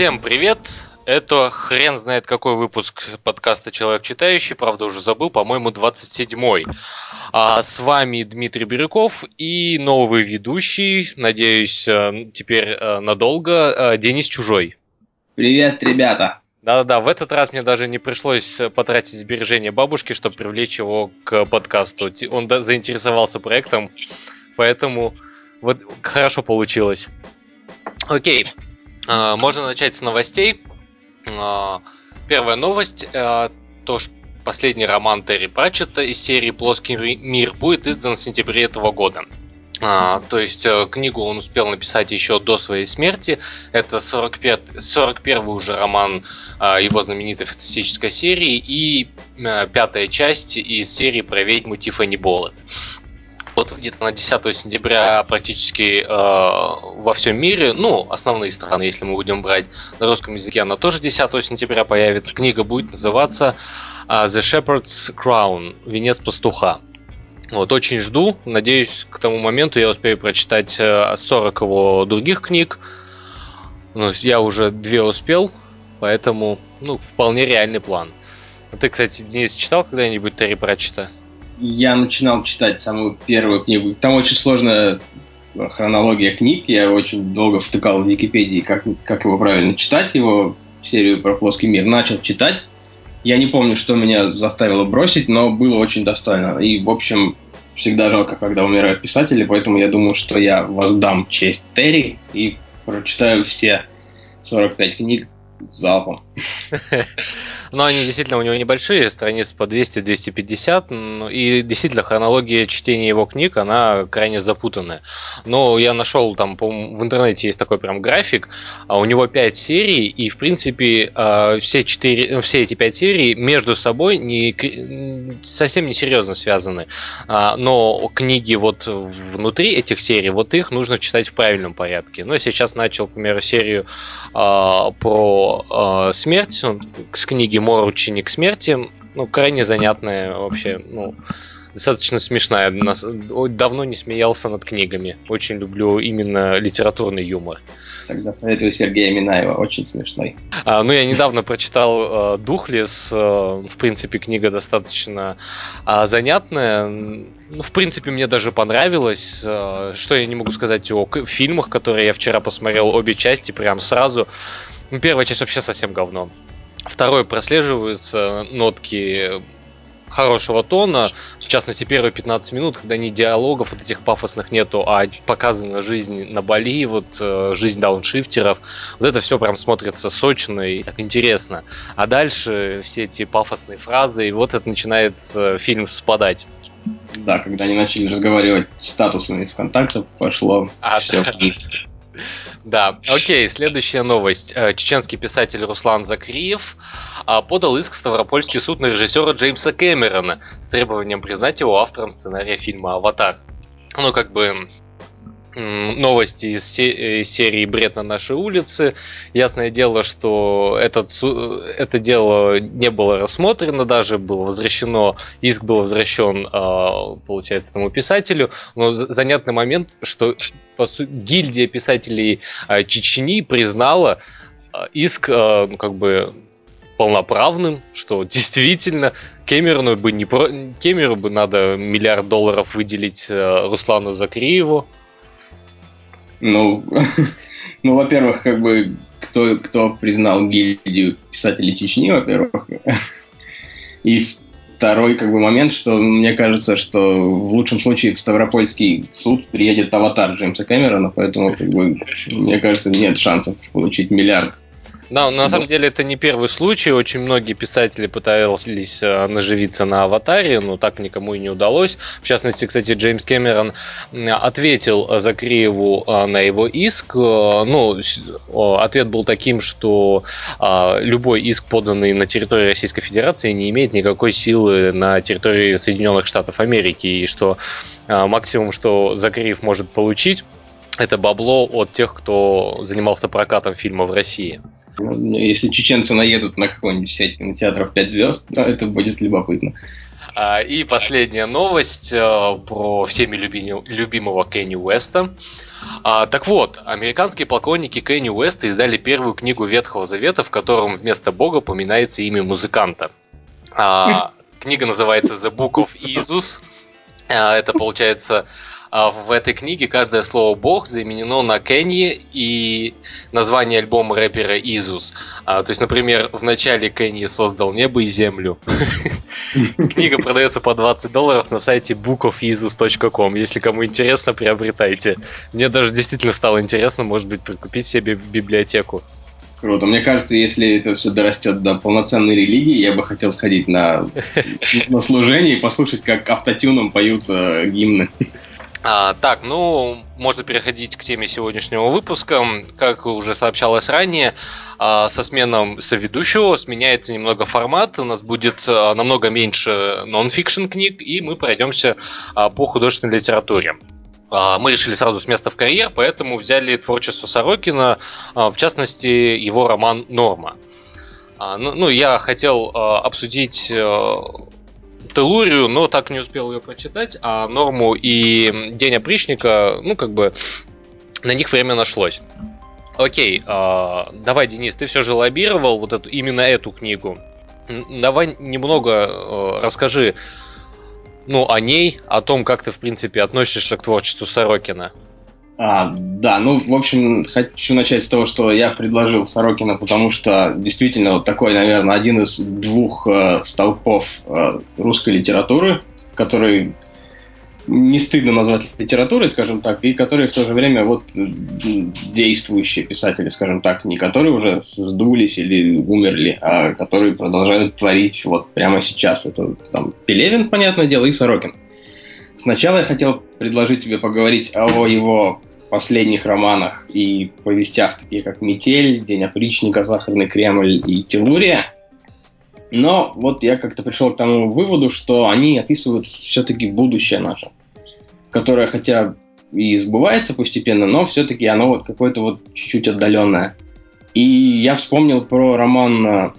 Всем привет! Это хрен знает какой выпуск подкаста «Человек читающий», правда уже забыл, по-моему, 27-й. А с вами Дмитрий Бирюков и новый ведущий, надеюсь, э, теперь э, надолго, э, Денис Чужой. Привет, ребята! Да-да-да, в этот раз мне даже не пришлось потратить сбережения бабушки, чтобы привлечь его к подкасту. Он заинтересовался проектом, поэтому вот хорошо получилось. Окей, можно начать с новостей. А, первая новость, а, то, что последний роман Терри Пратчета из серии «Плоский мир» будет издан в сентябре этого года. А, то есть э, книгу он успел написать еще до своей смерти. Это 45, 41 уже роман а, его знаменитой фантастической серии и а, пятая часть из серии про ведьму Тиффани Боллет. Вот где-то на 10 сентября практически э, во всем мире, ну, основные страны, если мы будем брать на русском языке, она тоже 10 сентября появится. Книга будет называться э, The Shepherd's Crown, Венец пастуха. Вот, очень жду. Надеюсь, к тому моменту я успею прочитать 40 э, его других книг. Ну, я уже две успел, поэтому, ну, вполне реальный план. Ты, кстати, Денис, читал когда-нибудь Терри Пратчета? Я начинал читать самую первую книгу. Там очень сложная хронология книг. Я очень долго втыкал в Википедии, как, как его правильно читать, его серию про плоский мир. Начал читать. Я не помню, что меня заставило бросить, но было очень достойно. И, в общем, всегда жалко, когда умирают писатели, поэтому я думаю, что я воздам честь Терри и прочитаю все 45 книг залпом. Но они действительно у него небольшие, страниц по 200-250, ну, и действительно хронология чтения его книг, она крайне запутанная. Но я нашел там, по в интернете есть такой прям график, а у него 5 серий, и в принципе а, все, 4, все эти 5 серий между собой не, совсем не серьезно связаны. А, но книги вот внутри этих серий, вот их нужно читать в правильном порядке. Ну, сейчас начал, к примеру, серию про смерть, с книги Мор ученик смерти. Ну, крайне занятная вообще, ну, достаточно смешная. Давно не смеялся над книгами. Очень люблю именно литературный юмор. Тогда советую Сергея Минаева, очень смешной. А, ну, я недавно прочитал э, Духлес. Э, в принципе, книга достаточно э, занятная. Ну, в принципе, мне даже понравилось. Э, что я не могу сказать о фильмах, которые я вчера посмотрел, обе части прям сразу. Ну, первая часть вообще совсем говно. Второй прослеживаются нотки хорошего тона, в частности первые 15 минут, когда ни диалогов вот этих пафосных нету, а показана жизнь на Бали, вот э, жизнь дауншифтеров, вот это все прям смотрится сочно и так интересно. А дальше все эти пафосные фразы, и вот это начинает э, фильм спадать. Да, когда они начали разговаривать статусами из контактов, пошло а, все да. Да, окей, следующая новость. Э, чеченский писатель Руслан Закриев а, подал иск в Ставропольский суд на режиссера Джеймса Кэмерона с требованием признать его автором сценария фильма «Аватар». Ну, как бы новости из, серии «Бред на нашей улице». Ясное дело, что этот, это дело не было рассмотрено, даже было возвращено, иск был возвращен, а, получается, этому писателю. Но занятный момент, что по сути, гильдия писателей а, Чечни признала а, иск ну, как бы полноправным, что действительно Кемерону бы не про... Кемеру бы надо миллиард долларов выделить Руслану Закриеву, ну, ну, во-первых, как бы кто, кто признал гильдию писателей Чечни, во-первых. И второй как бы момент, что мне кажется, что в лучшем случае в Ставропольский суд приедет аватар Джеймса Кэмерона, поэтому как бы, мне кажется, нет шансов получить миллиард да, на самом деле это не первый случай. Очень многие писатели пытались э, наживиться на аватаре, но так никому и не удалось. В частности, кстати, Джеймс Кэмерон ответил Закриеву э, на его иск. Э, ну, ответ был таким, что любой иск, поданный на территории Российской Федерации, не имеет никакой силы на территории Соединенных Штатов Америки, и что максимум, что Закриев может получить, это бабло от тех, кто занимался прокатом фильма в России. Если чеченцы наедут на какой-нибудь сеть кинотеатров 5 звезд, это будет любопытно. А, и последняя новость а, про всеми люби- любимого Кенни Уэста. А, так вот, американские поклонники Кенни Уэста издали первую книгу Ветхого Завета, в котором вместо Бога упоминается имя музыканта. А, книга называется The Book of Isus. А, это получается а в этой книге каждое слово «бог» заменено на Кенни и название альбома рэпера Изус. А, то есть, например, в начале Кенни создал небо и землю. Книга продается по 20 долларов на сайте bookofisus.com. Если кому интересно, приобретайте. Мне даже действительно стало интересно, может быть, прикупить себе библиотеку. Круто. Мне кажется, если это все дорастет до полноценной религии, я бы хотел сходить на, на служение и послушать, как автотюном поют э, гимны. А, так, ну, можно переходить к теме сегодняшнего выпуска. Как уже сообщалось ранее, а, со сменом соведущего сменяется немного формат. У нас будет а, намного меньше нон-фикшн книг, и мы пройдемся а, по художественной литературе. А, мы решили сразу с места в карьер, поэтому взяли творчество Сорокина, а, в частности, его роман «Норма». А, ну, ну, я хотел обсудить Телурию, но так не успел ее прочитать, а Норму и День опричника, ну, как бы, на них время нашлось. Окей, э, давай, Денис, ты все же лоббировал вот эту, именно эту книгу. Давай немного э, расскажи, ну, о ней, о том, как ты, в принципе, относишься к творчеству Сорокина. А, да, ну, в общем, хочу начать с того, что я предложил Сорокина, потому что действительно вот такой, наверное, один из двух э, столпов э, русской литературы, который не стыдно назвать литературой, скажем так, и которые в то же время вот действующие писатели, скажем так, не которые уже сдулись или умерли, а которые продолжают творить вот прямо сейчас. Это там Пелевин, понятное дело, и Сорокин. Сначала я хотел предложить тебе поговорить о его последних романах и повестях, такие как «Метель», «День опричника», «Сахарный Кремль» и «Телурия». Но вот я как-то пришел к тому выводу, что они описывают все-таки будущее наше, которое хотя и сбывается постепенно, но все-таки оно вот какое-то вот чуть-чуть отдаленное. И я вспомнил про роман,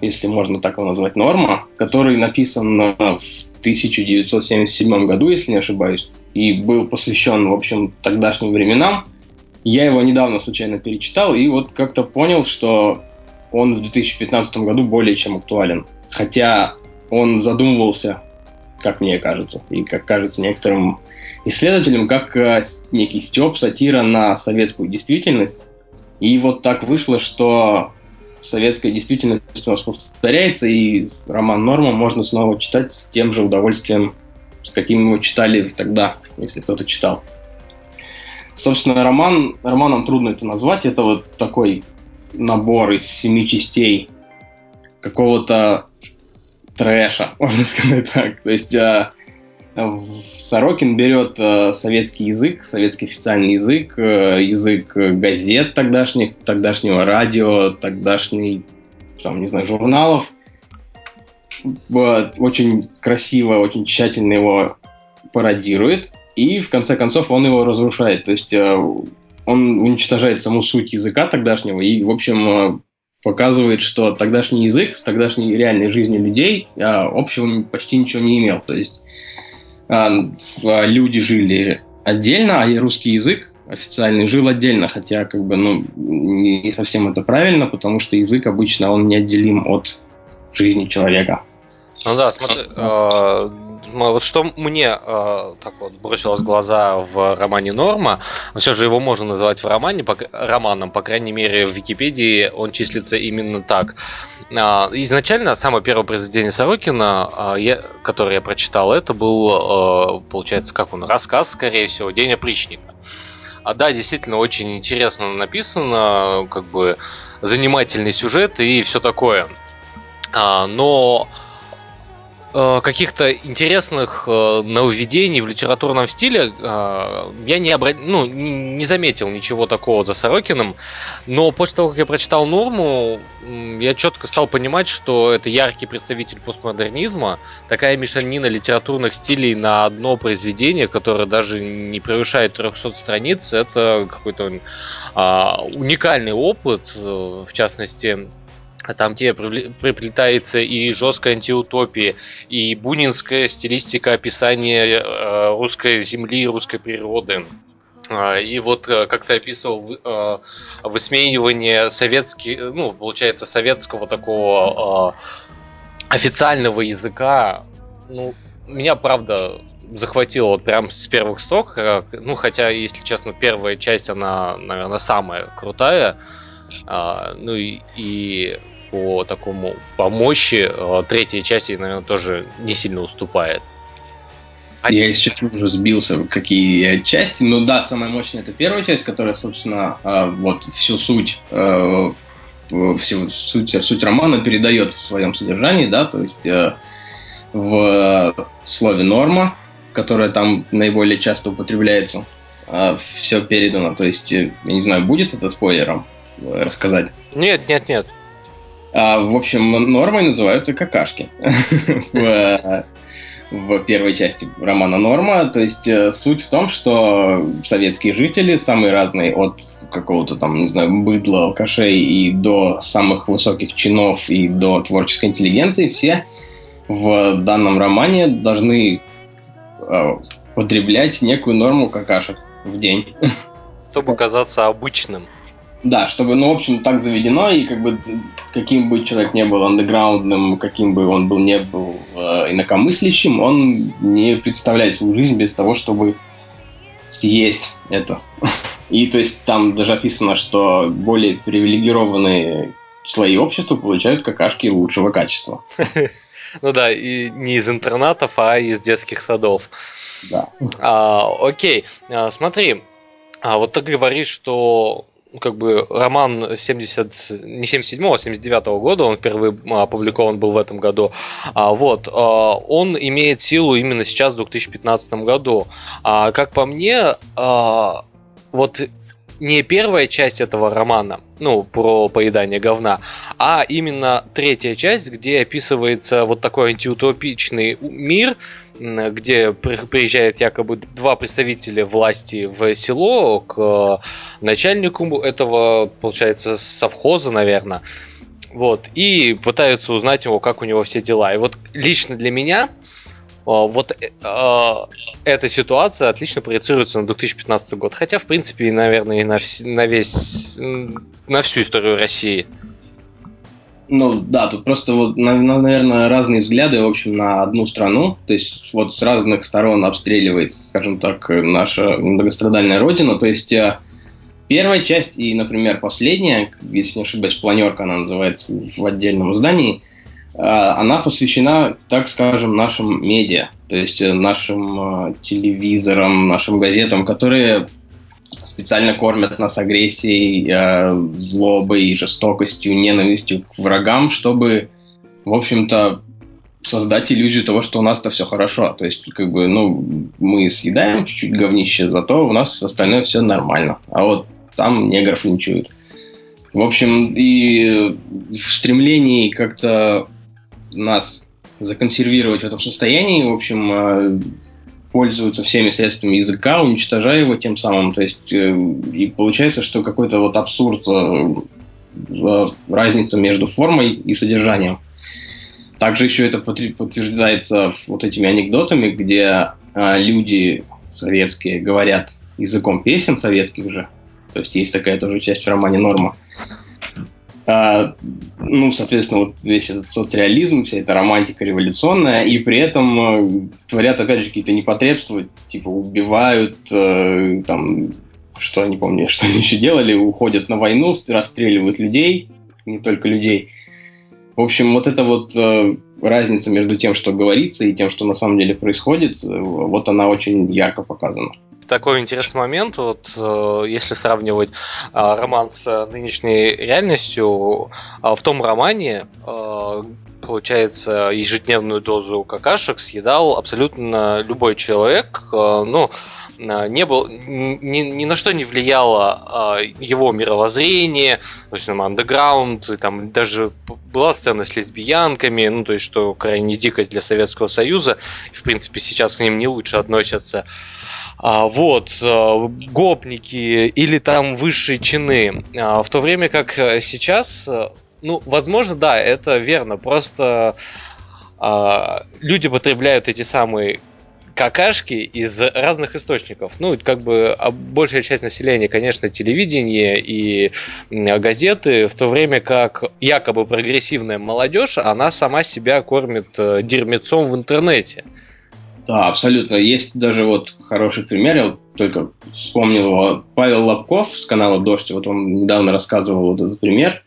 если можно так его назвать, «Норма», который написан в 1977 году, если не ошибаюсь и был посвящен, в общем, тогдашним временам. Я его недавно случайно перечитал и вот как-то понял, что он в 2015 году более чем актуален. Хотя он задумывался, как мне кажется, и как кажется некоторым исследователям, как э, некий степ, сатира на советскую действительность. И вот так вышло, что советская действительность у нас повторяется, и роман Норма можно снова читать с тем же удовольствием, с каким его читали тогда, если кто-то читал. Собственно, роман, романом трудно это назвать, это вот такой набор из семи частей какого-то трэша, можно сказать так. То есть э, Сорокин берет э, советский язык, советский официальный язык, э, язык газет тогдашних, тогдашнего радио, тогдашний, там, не знаю, журналов, очень красиво, очень тщательно его пародирует, и в конце концов он его разрушает. То есть э, он уничтожает саму суть языка тогдашнего и, в общем, э, показывает, что тогдашний язык с тогдашней реальной жизнью людей а, общего почти ничего не имел. То есть люди жили отдельно, а русский язык официальный жил отдельно, хотя как бы ну не совсем это правильно, потому что язык обычно он неотделим от жизни человека. Ну да, смотри, э, вот что мне э, так вот бросилось в глаза в романе Норма, все же его можно называть в романе, по, романом, по крайней мере в Википедии он числится именно так. Э, изначально самое первое произведение Сорокина, э, я, которое я прочитал, это был, э, получается, как он, рассказ, скорее всего, День опричника. А да, действительно очень интересно написано, как бы занимательный сюжет и все такое. А, но каких-то интересных э, нововведений в литературном стиле э, я не, обра... ну, не заметил ничего такого за Сорокиным, но после того, как я прочитал Норму, я четко стал понимать, что это яркий представитель постмодернизма, такая мешанина литературных стилей на одно произведение, которое даже не превышает 300 страниц, это какой-то а, уникальный опыт, в частности, там тебе приплетается и жесткая антиутопия, и бунинская стилистика описания э, русской земли, русской природы. А, и вот, э, как ты описывал, э, высмеивание советских, ну, получается, советского такого официального языка, ну, меня, правда, захватило вот прям с первых строк. Ну, хотя, если честно, первая часть, она, наверное, самая крутая. Ну и, и по такому по мощи э, третья часть, наверное, тоже не сильно уступает. Я сейчас уже сбился, какие части. Ну да, самая мощная это первая часть, которая, собственно, э, вот всю суть э, всю суть, суть романа передает в своем содержании, да, то есть в слове норма, которое там наиболее часто употребляется, все передано. То есть, я не знаю, будет это спойлером рассказать? Нет, нет, нет. А, в общем, нормой называются какашки в, первой части романа «Норма». То есть э, суть в том, что советские жители, самые разные, от какого-то там, не знаю, быдла, алкашей и до самых высоких чинов и до творческой интеллигенции, все в данном романе должны э, потреблять некую норму какашек в день. Чтобы казаться обычным. Да, чтобы, ну, в общем, так заведено, и как бы каким бы человек не был андеграундным, каким бы он был не был э, инакомыслящим, он не представляет свою жизнь без того, чтобы съесть это. И то есть там даже описано, что более привилегированные слои общества получают какашки лучшего качества. Ну да, и не из интернатов, а из детских садов. Да. А, окей, а, смотри, а вот ты говоришь, что как бы роман 70, не 77 а 79 года, он впервые опубликован был в этом году. А, вот, а, он имеет силу именно сейчас, в 2015 году. А, как по мне, а, вот не первая часть этого романа, ну, про поедание говна, а именно третья часть, где описывается вот такой антиутопичный мир, где приезжают якобы два представителя власти в село к начальнику этого, получается, совхоза, наверное. Вот, и пытаются узнать его, как у него все дела. И вот лично для меня вот э, а, эта ситуация отлично проецируется на 2015 год. Хотя, в принципе, наверное, и на, на весь, на всю историю России. Ну да, тут просто вот, наверное, разные взгляды, в общем, на одну страну. То есть вот с разных сторон обстреливается, скажем так, наша многострадальная родина. То есть э, первая часть и, например, последняя, если не ошибаюсь, планерка она называется в отдельном здании – а, она посвящена, так скажем, нашим медиа, то есть э, нашим э, телевизорам, нашим газетам, которые специально кормят нас агрессией, э, злобой, жестокостью, ненавистью к врагам, чтобы, в общем-то, создать иллюзию того, что у нас-то все хорошо. То есть, как бы, ну, мы съедаем чуть-чуть говнище, зато у нас остальное все нормально. А вот там негров линчуют. В общем, и в стремлении как-то нас законсервировать в этом состоянии, в общем, э, пользуются всеми средствами языка, уничтожая его тем самым. То есть, э, и получается, что какой-то вот абсурд, э, разница между формой и содержанием. Также еще это подтверждается вот этими анекдотами, где люди советские говорят языком песен советских же. То есть есть такая тоже часть в романе «Норма». А, ну, соответственно, вот весь этот соцреализм, вся эта романтика революционная, и при этом э, творят, опять же, какие-то непотребства, типа убивают, э, там, что не помню, что они еще делали, уходят на войну, расстреливают людей, не только людей. В общем, вот эта вот э, разница между тем, что говорится, и тем, что на самом деле происходит, вот она очень ярко показана такой интересный момент, вот э, если сравнивать э, роман с нынешней реальностью, э, в том романе получается ежедневную дозу какашек съедал абсолютно любой человек, ну не был ни, ни на что не влияло его мировоззрение, то есть там андеграунд, там даже была сцена с лесбиянками, ну то есть что крайне дикость для Советского Союза, и в принципе сейчас к ним не лучше относятся а, вот, а, гопники или там высшие чины. А, в то время как сейчас Ну, возможно, да, это верно. Просто э, люди потребляют эти самые какашки из разных источников. Ну, как бы а большая часть населения, конечно, телевидение и газеты, в то время как якобы прогрессивная молодежь, она сама себя кормит э, дерьмецом в интернете. Да, абсолютно. Есть даже вот хороший пример, я вот только вспомнил его. Павел Лобков с канала «Дождь», вот он недавно рассказывал вот этот пример,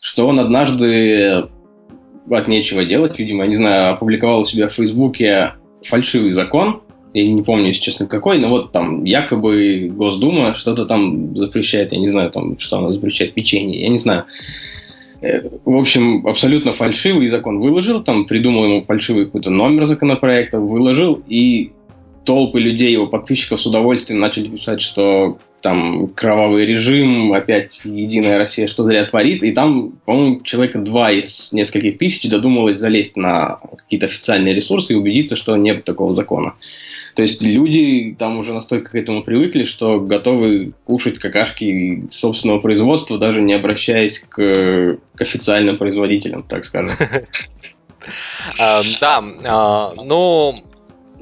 что он однажды от нечего делать, видимо, не знаю, опубликовал у себя в Фейсбуке фальшивый закон, я не помню, если честно, какой, но вот там якобы Госдума что-то там запрещает, я не знаю, там, что она запрещает, печенье, я не знаю. Э, в общем, абсолютно фальшивый закон выложил, там придумал ему фальшивый какой-то номер законопроекта, выложил, и толпы людей, его подписчиков с удовольствием начали писать, что там кровавый режим, опять Единая Россия что зря творит, и там, по-моему, человека два из нескольких тысяч додумалось залезть на какие-то официальные ресурсы и убедиться, что нет такого закона. То есть люди там уже настолько к этому привыкли, что готовы кушать какашки собственного производства, даже не обращаясь к, к официальным производителям, так скажем. Да, а, но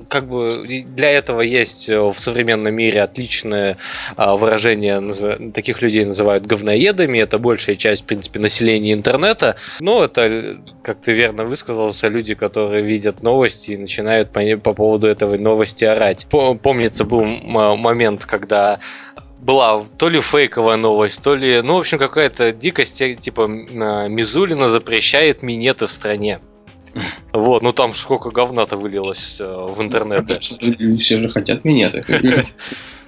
как бы для этого есть э, в современном мире отличное а, выражение, таких людей называют говноедами, это большая часть, в принципе, населения интернета, но это, как ты верно высказался, люди, которые видят новости и начинают по, по поводу этого новости орать. Помнится, был момент, когда была то ли фейковая новость, то ли, ну, в общем, какая-то дикость, типа Мизулина запрещает минеты в стране. Вот, ну там сколько говна-то вылилось э, в интернет. Все же хотят минеты.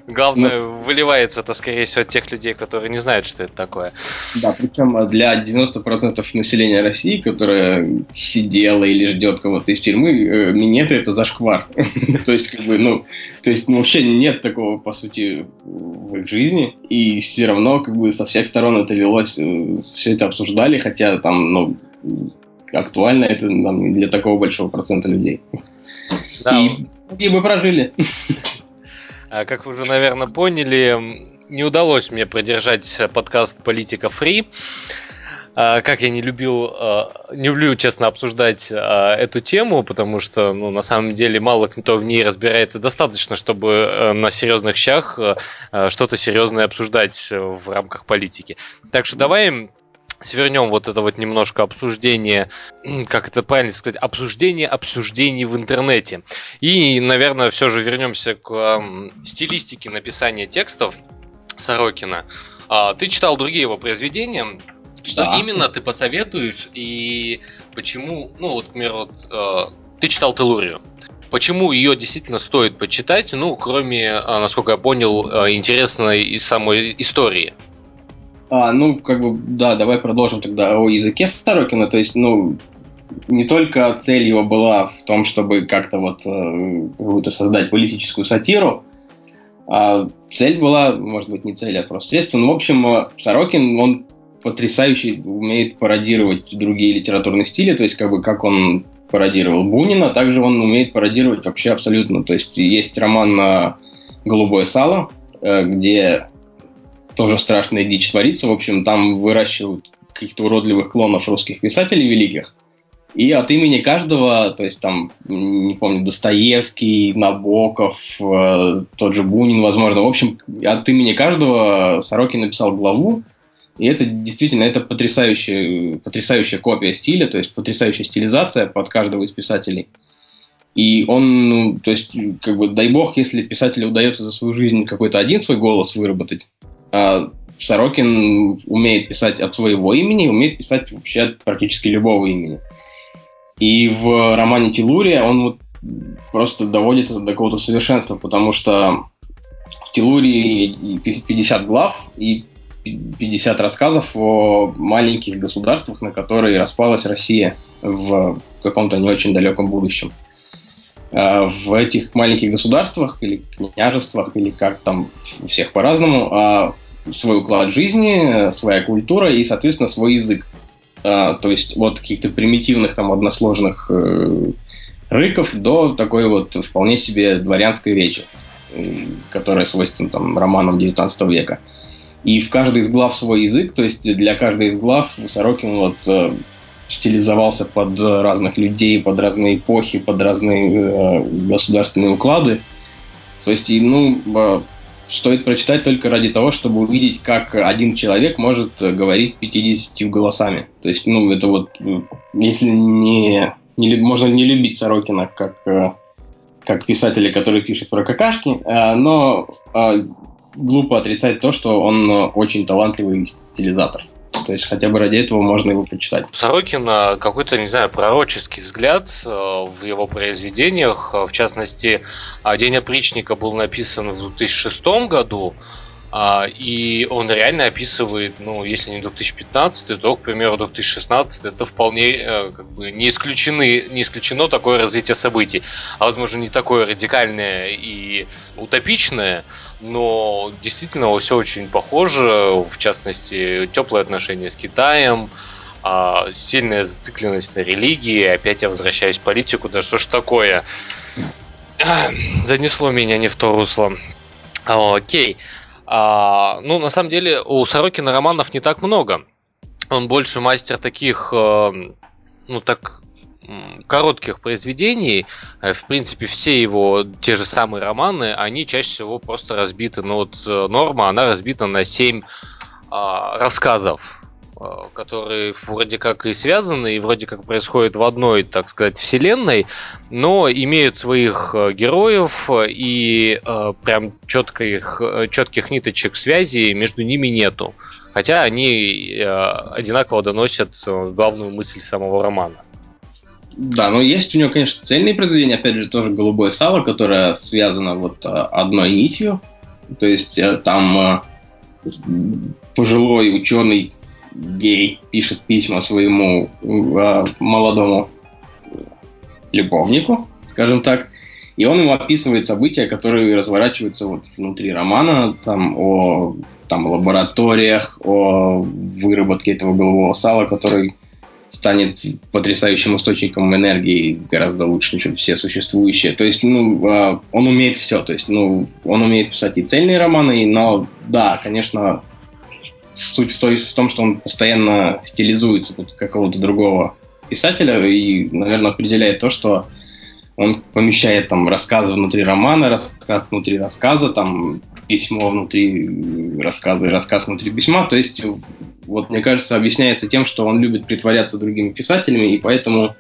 Главное, выливается это, скорее всего, от тех людей, которые не знают, что это такое. Да, причем для 90% населения России, которое сидело или ждет кого-то из тюрьмы, э, минеты это зашквар. то есть, как бы, ну, то есть, ну, вообще нет такого, по сути, в их жизни. И все равно, как бы, со всех сторон это велось, э, все это обсуждали, хотя там, ну, актуально это там, для такого большого процента людей. Да. И многие бы прожили. А как вы уже, наверное, поняли, не удалось мне продержать подкаст Политика Фри. А, как я не любил, а, не люблю, честно, обсуждать эту тему, потому что, ну, на самом деле, мало кто в ней разбирается достаточно, чтобы э, на серьезных щах э, что-то серьезное обсуждать в рамках политики. Так что давай свернем вот это вот немножко обсуждение, как это правильно сказать, обсуждение обсуждений в интернете. И, наверное, все же вернемся к э, стилистике написания текстов Сорокина. А, ты читал другие его произведения. Что да. именно ты посоветуешь и почему, ну вот, к примеру, вот, э, ты читал Телурию. Почему ее действительно стоит почитать, ну, кроме, э, насколько я понял, э, интересной самой истории? А, ну, как бы, да, давай продолжим тогда о языке Сорокина. То есть, ну, не только цель его была в том, чтобы как-то вот э, какую-то создать политическую сатиру, а цель была, может быть, не цель, а просто средство. Ну, в общем, э, Сорокин, он потрясающе умеет пародировать другие литературные стили, то есть, как бы, как он пародировал Бунина, также он умеет пародировать вообще абсолютно. То есть, есть роман на «Голубое сало», э, где тоже страшная дичь творится. В общем, там выращивают каких-то уродливых клонов русских писателей великих. И от имени каждого, то есть там, не помню, Достоевский, Набоков, э, тот же Бунин, возможно, в общем, от имени каждого Сорокин написал главу, и это действительно это потрясающая, потрясающая копия стиля, то есть потрясающая стилизация под каждого из писателей. И он, ну, то есть, как бы, дай бог, если писателю удается за свою жизнь какой-то один свой голос выработать, Сорокин умеет писать от своего имени, умеет писать вообще от практически любого имени. И в романе Телурия он вот просто доводит это до какого-то совершенства, потому что в Телурии 50 глав и 50 рассказов о маленьких государствах, на которые распалась Россия в каком-то не очень далеком будущем. А в этих маленьких государствах или княжествах, или как там всех по-разному, а, свой уклад жизни, своя культура и, соответственно, свой язык. А, то есть от каких-то примитивных там односложных э, рыков до такой вот вполне себе дворянской речи, которая свойственна там романам 19 века. и в каждой из глав свой язык, то есть для каждой из глав Сорокин вот э, стилизовался под разных людей, под разные эпохи, под разные э, государственные уклады. То есть, ну, э, стоит прочитать только ради того, чтобы увидеть, как один человек может говорить 50 голосами. То есть, ну, это вот, если не, не можно не любить Сорокина как, э, как писателя, который пишет про какашки, э, но э, глупо отрицать то, что он очень талантливый стилизатор. То есть хотя бы ради этого можно его почитать. Сорокина какой-то, не знаю, пророческий взгляд э, в его произведениях. В частности, «День опричника» был написан в 2006 году, а, и он реально описывает, ну, если не 2015, то, к примеру, 2016, это вполне э, как бы не, исключены, не исключено такое развитие событий. А возможно, не такое радикальное и утопичное, но действительно все очень похоже, в частности, теплые отношения с Китаем, а, сильная зацикленность на религии, опять я возвращаюсь в политику, да что ж такое? Занесло меня не в то русло. Окей. А, ну, на самом деле, у Сорокина романов не так много. Он больше мастер таких, э, ну так, коротких произведений. Э, в принципе, все его те же самые романы, они чаще всего просто разбиты. Ну вот э, норма, она разбита на 7 а, рассказов которые вроде как и связаны, и вроде как происходят в одной, так сказать, вселенной, но имеют своих э, героев, и э, прям четких, четких ниточек связи между ними нету. Хотя они одинаково доносят главную мысль самого романа. Да, но есть у него, конечно, цельные произведения, опять же, тоже «Голубое сало», которое связано вот одной нитью. То есть там пожилой ученый гей пишет письма своему э, молодому любовнику, скажем так, и он ему описывает события, которые разворачиваются вот внутри романа, там о там, лабораториях, о выработке этого голового сала, который станет потрясающим источником энергии гораздо лучше, чем все существующие. То есть, ну, э, он умеет все. То есть, ну, он умеет писать и цельные романы, но да, конечно, суть в, той, в том, что он постоянно стилизуется под какого-то другого писателя и, наверное, определяет то, что он помещает там рассказы внутри романа, рассказ внутри рассказа, там письмо внутри рассказа и рассказ внутри письма. То есть, вот мне кажется, объясняется тем, что он любит притворяться другими писателями, и поэтому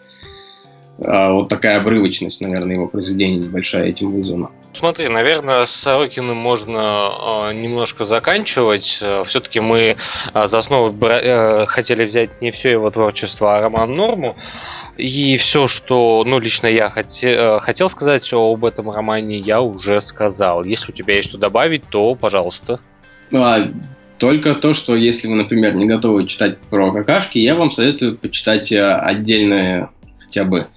вот такая обрывочность, наверное, его произведений небольшая этим вызвана. Смотри, наверное, с Сорокиным можно э, немножко заканчивать. Все-таки мы э, за основу э, хотели взять не все его творчество, а роман Норму. И все, что, ну, лично я хоте- хотел сказать об этом романе, я уже сказал. Если у тебя есть что добавить, то, пожалуйста. А, только то, что если вы, например, не готовы читать про какашки, я вам советую почитать отдельные хотя бы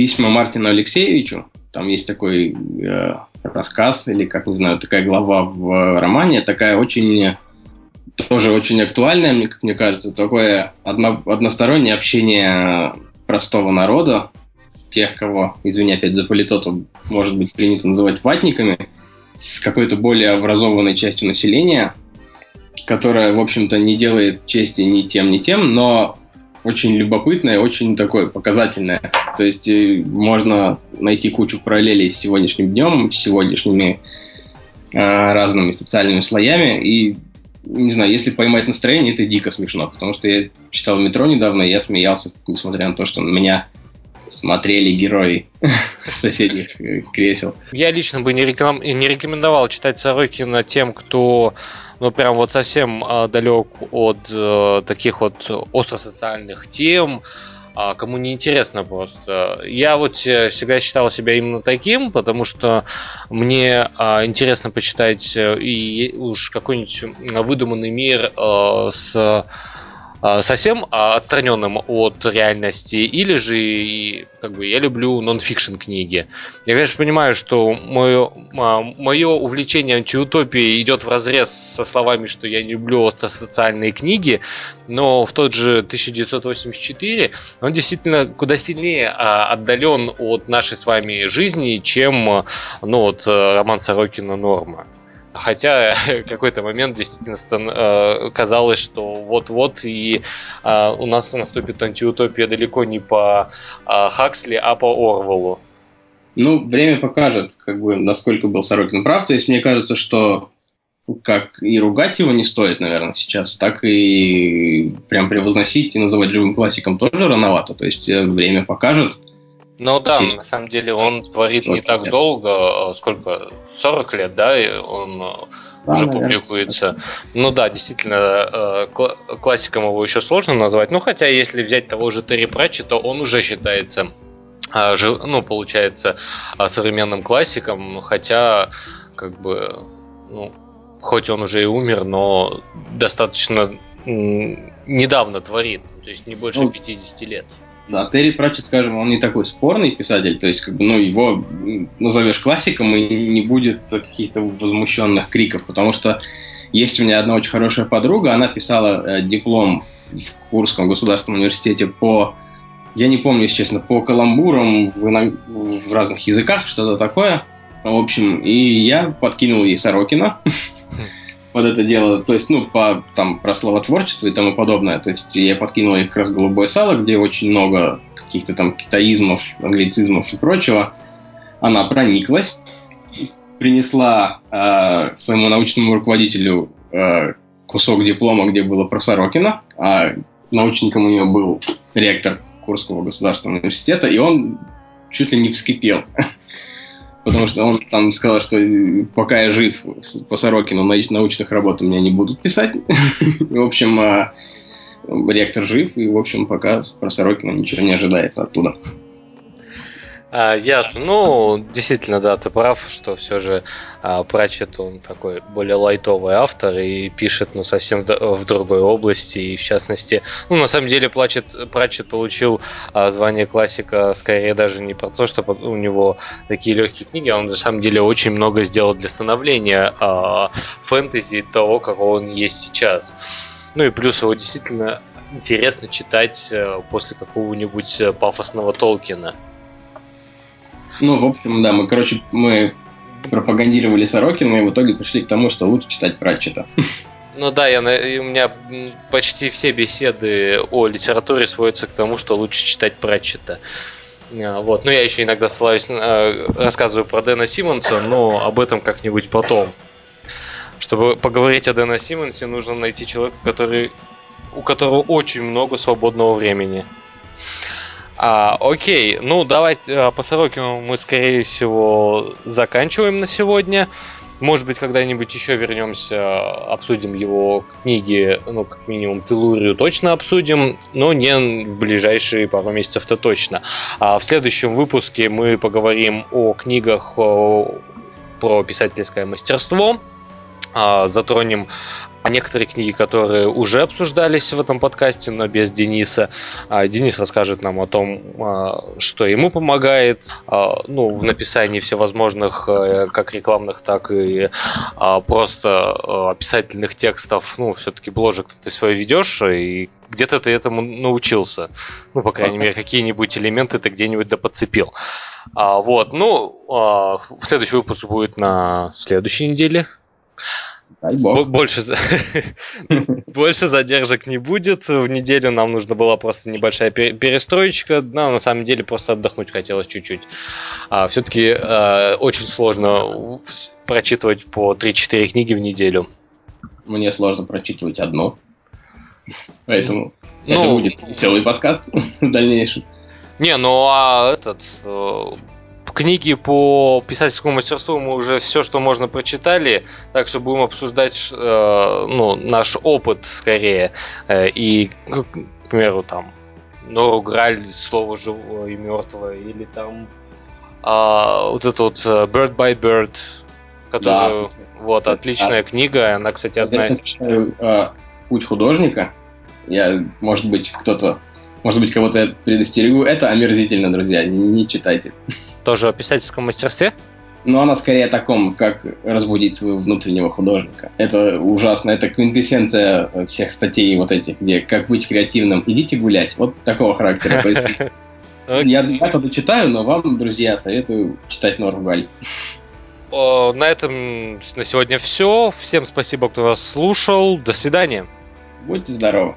письма Мартину Алексеевичу. Там есть такой э, рассказ или, как не знаю, такая глава в романе, такая очень тоже очень актуальная, мне, как мне кажется, такое одно, одностороннее общение простого народа, тех, кого, извини опять за политоту, может быть принято называть ватниками, с какой-то более образованной частью населения, которая, в общем-то, не делает чести ни тем, ни тем, но очень любопытное, очень такое показательное. То есть э, можно найти кучу параллелей с сегодняшним днем, с сегодняшними э, разными социальными слоями. И, не знаю, если поймать настроение, это дико смешно. Потому что я читал метро недавно, и я смеялся, несмотря на то, что меня смотрели герои соседних э, кресел. Я лично бы не, реком... не рекомендовал читать Сорокина тем, кто ну, прям вот совсем э, далек от э, таких вот остросоциальных тем, э, кому не интересно просто. Я вот э, всегда считал себя именно таким, потому что мне э, интересно почитать и уж какой-нибудь выдуманный мир э, с а, совсем а, отстраненным от реальности, или же как бы я люблю нонфикшн книги. Я, конечно, понимаю, что мое, а, мое увлечение антиутопией идет в разрез со словами, что я не люблю социальные книги, но в тот же 1984 он действительно куда сильнее отдален от нашей с вами жизни, чем ну, вот, роман Сорокина «Норма». Хотя какой-то момент действительно э, казалось, что вот-вот и э, у нас наступит антиутопия далеко не по э, Хаксли, а по Орвелу. Ну, время покажет, как бы, насколько был Сорокин прав. То есть мне кажется, что как и ругать его не стоит, наверное, сейчас, так и прям превозносить и называть живым классиком тоже рановато. То есть время покажет. Ну да, на самом деле он творит не так лет. долго, а сколько, 40 лет, да, и он э, да, уже наверное. публикуется. Ну да, действительно, э, классиком его еще сложно назвать. Ну хотя, если взять того же Терри Пратчи, то он уже считается ну, получается, современным классиком, хотя, как бы, ну, хоть он уже и умер, но достаточно недавно творит, то есть не больше ну, 50 лет. Да, Терри Пратчет, скажем, он не такой спорный писатель, то есть, как бы, ну, его назовешь классиком и не будет каких-то возмущенных криков, потому что есть у меня одна очень хорошая подруга, она писала э, диплом в Курском государственном университете по, я не помню, если честно, по каламбурам в, в разных языках, что-то такое. В общем, и я подкинул ей Сорокина под это дело, то есть, ну, по, там, про словотворчество и тому подобное. То есть я подкинул ей как раз «Голубое сало», где очень много каких-то там китаизмов, англицизмов и прочего. Она прониклась, принесла э, своему научному руководителю э, кусок диплома, где было про Сорокина, а научником у нее был ректор Курского государственного университета, и он чуть ли не вскипел. Потому что он там сказал, что пока я жив по Сорокину, научных работ у меня не будут писать. В общем, а, ректор жив, и, в общем, пока про Сорокина ничего не ожидается оттуда. А, ясно. Ну, действительно, да, ты прав, что все же а, Пратчет, он такой более лайтовый автор и пишет, ну, совсем в другой области, и в частности, ну, на самом деле, Пратчет, Пратчет получил а, звание классика скорее даже не про то, что у него такие легкие книги, а он на самом деле очень много сделал для становления а, фэнтези того, какого он есть сейчас. Ну и плюс его действительно интересно читать э, после какого-нибудь э, пафосного Толкина. Ну, в общем, да, мы, короче, мы пропагандировали Сорокина, и в итоге пришли к тому, что лучше читать Пратчета. Ну да, я, у меня почти все беседы о литературе сводятся к тому, что лучше читать Пратчета. А, вот. Ну, я еще иногда ссылаюсь, э, рассказываю про Дэна Симмонса, но об этом как-нибудь потом. Чтобы поговорить о Дэна Симмонсе, нужно найти человека, который, у которого очень много свободного времени. А, окей, ну давайте а, по Сорокину мы, скорее всего, заканчиваем на сегодня. Может быть, когда-нибудь еще вернемся, обсудим его книги, ну, как минимум, Телурию точно обсудим, но не в ближайшие пару месяцев-то точно. А в следующем выпуске мы поговорим о книгах про писательское мастерство, а, затронем некоторые книги, которые уже обсуждались в этом подкасте, но без Дениса. А, Денис расскажет нам о том, а, что ему помогает ну, в написании всевозможных э, как рекламных, так и просто описательных текстов. Ну, все-таки бложек ты свой ведешь, и где-то ты этому научился. Ну, по крайней мере, какие-нибудь элементы ты где-нибудь да подцепил. А, вот, ну, следующий выпуск будет на следующей неделе. Дай бог. Больше, больше задержек не будет. В неделю нам нужно была просто небольшая перестроечка. Но на самом деле просто отдохнуть хотелось чуть-чуть. А, все-таки а, очень сложно прочитывать по 3-4 книги в неделю. Мне сложно прочитывать одну. Поэтому ну, это будет веселый подкаст в дальнейшем. Не, ну а этот э, книги по писательскому мастерству мы уже все, что можно, прочитали, так что будем обсуждать э, ну, наш опыт скорее. Э, и, к примеру, там, Нору Граль, слово живое и мертвое, или там э, вот это вот Bird by Bird, которая, да, вот, кстати, отличная а, книга, она, кстати, одна из... э, «Путь художника», я, может быть, кто-то может быть, кого-то я предостерегу. Это омерзительно, друзья. Не читайте. Тоже о писательском мастерстве? Но она скорее о таком, как разбудить своего внутреннего художника. Это ужасно, это квинтэссенция всех статей вот этих, где как быть креативным, идите гулять. Вот такого характера. Есть, я, это читаю, но вам, друзья, советую читать Галь. на этом на сегодня все. Всем спасибо, кто нас слушал. До свидания. Будьте здоровы.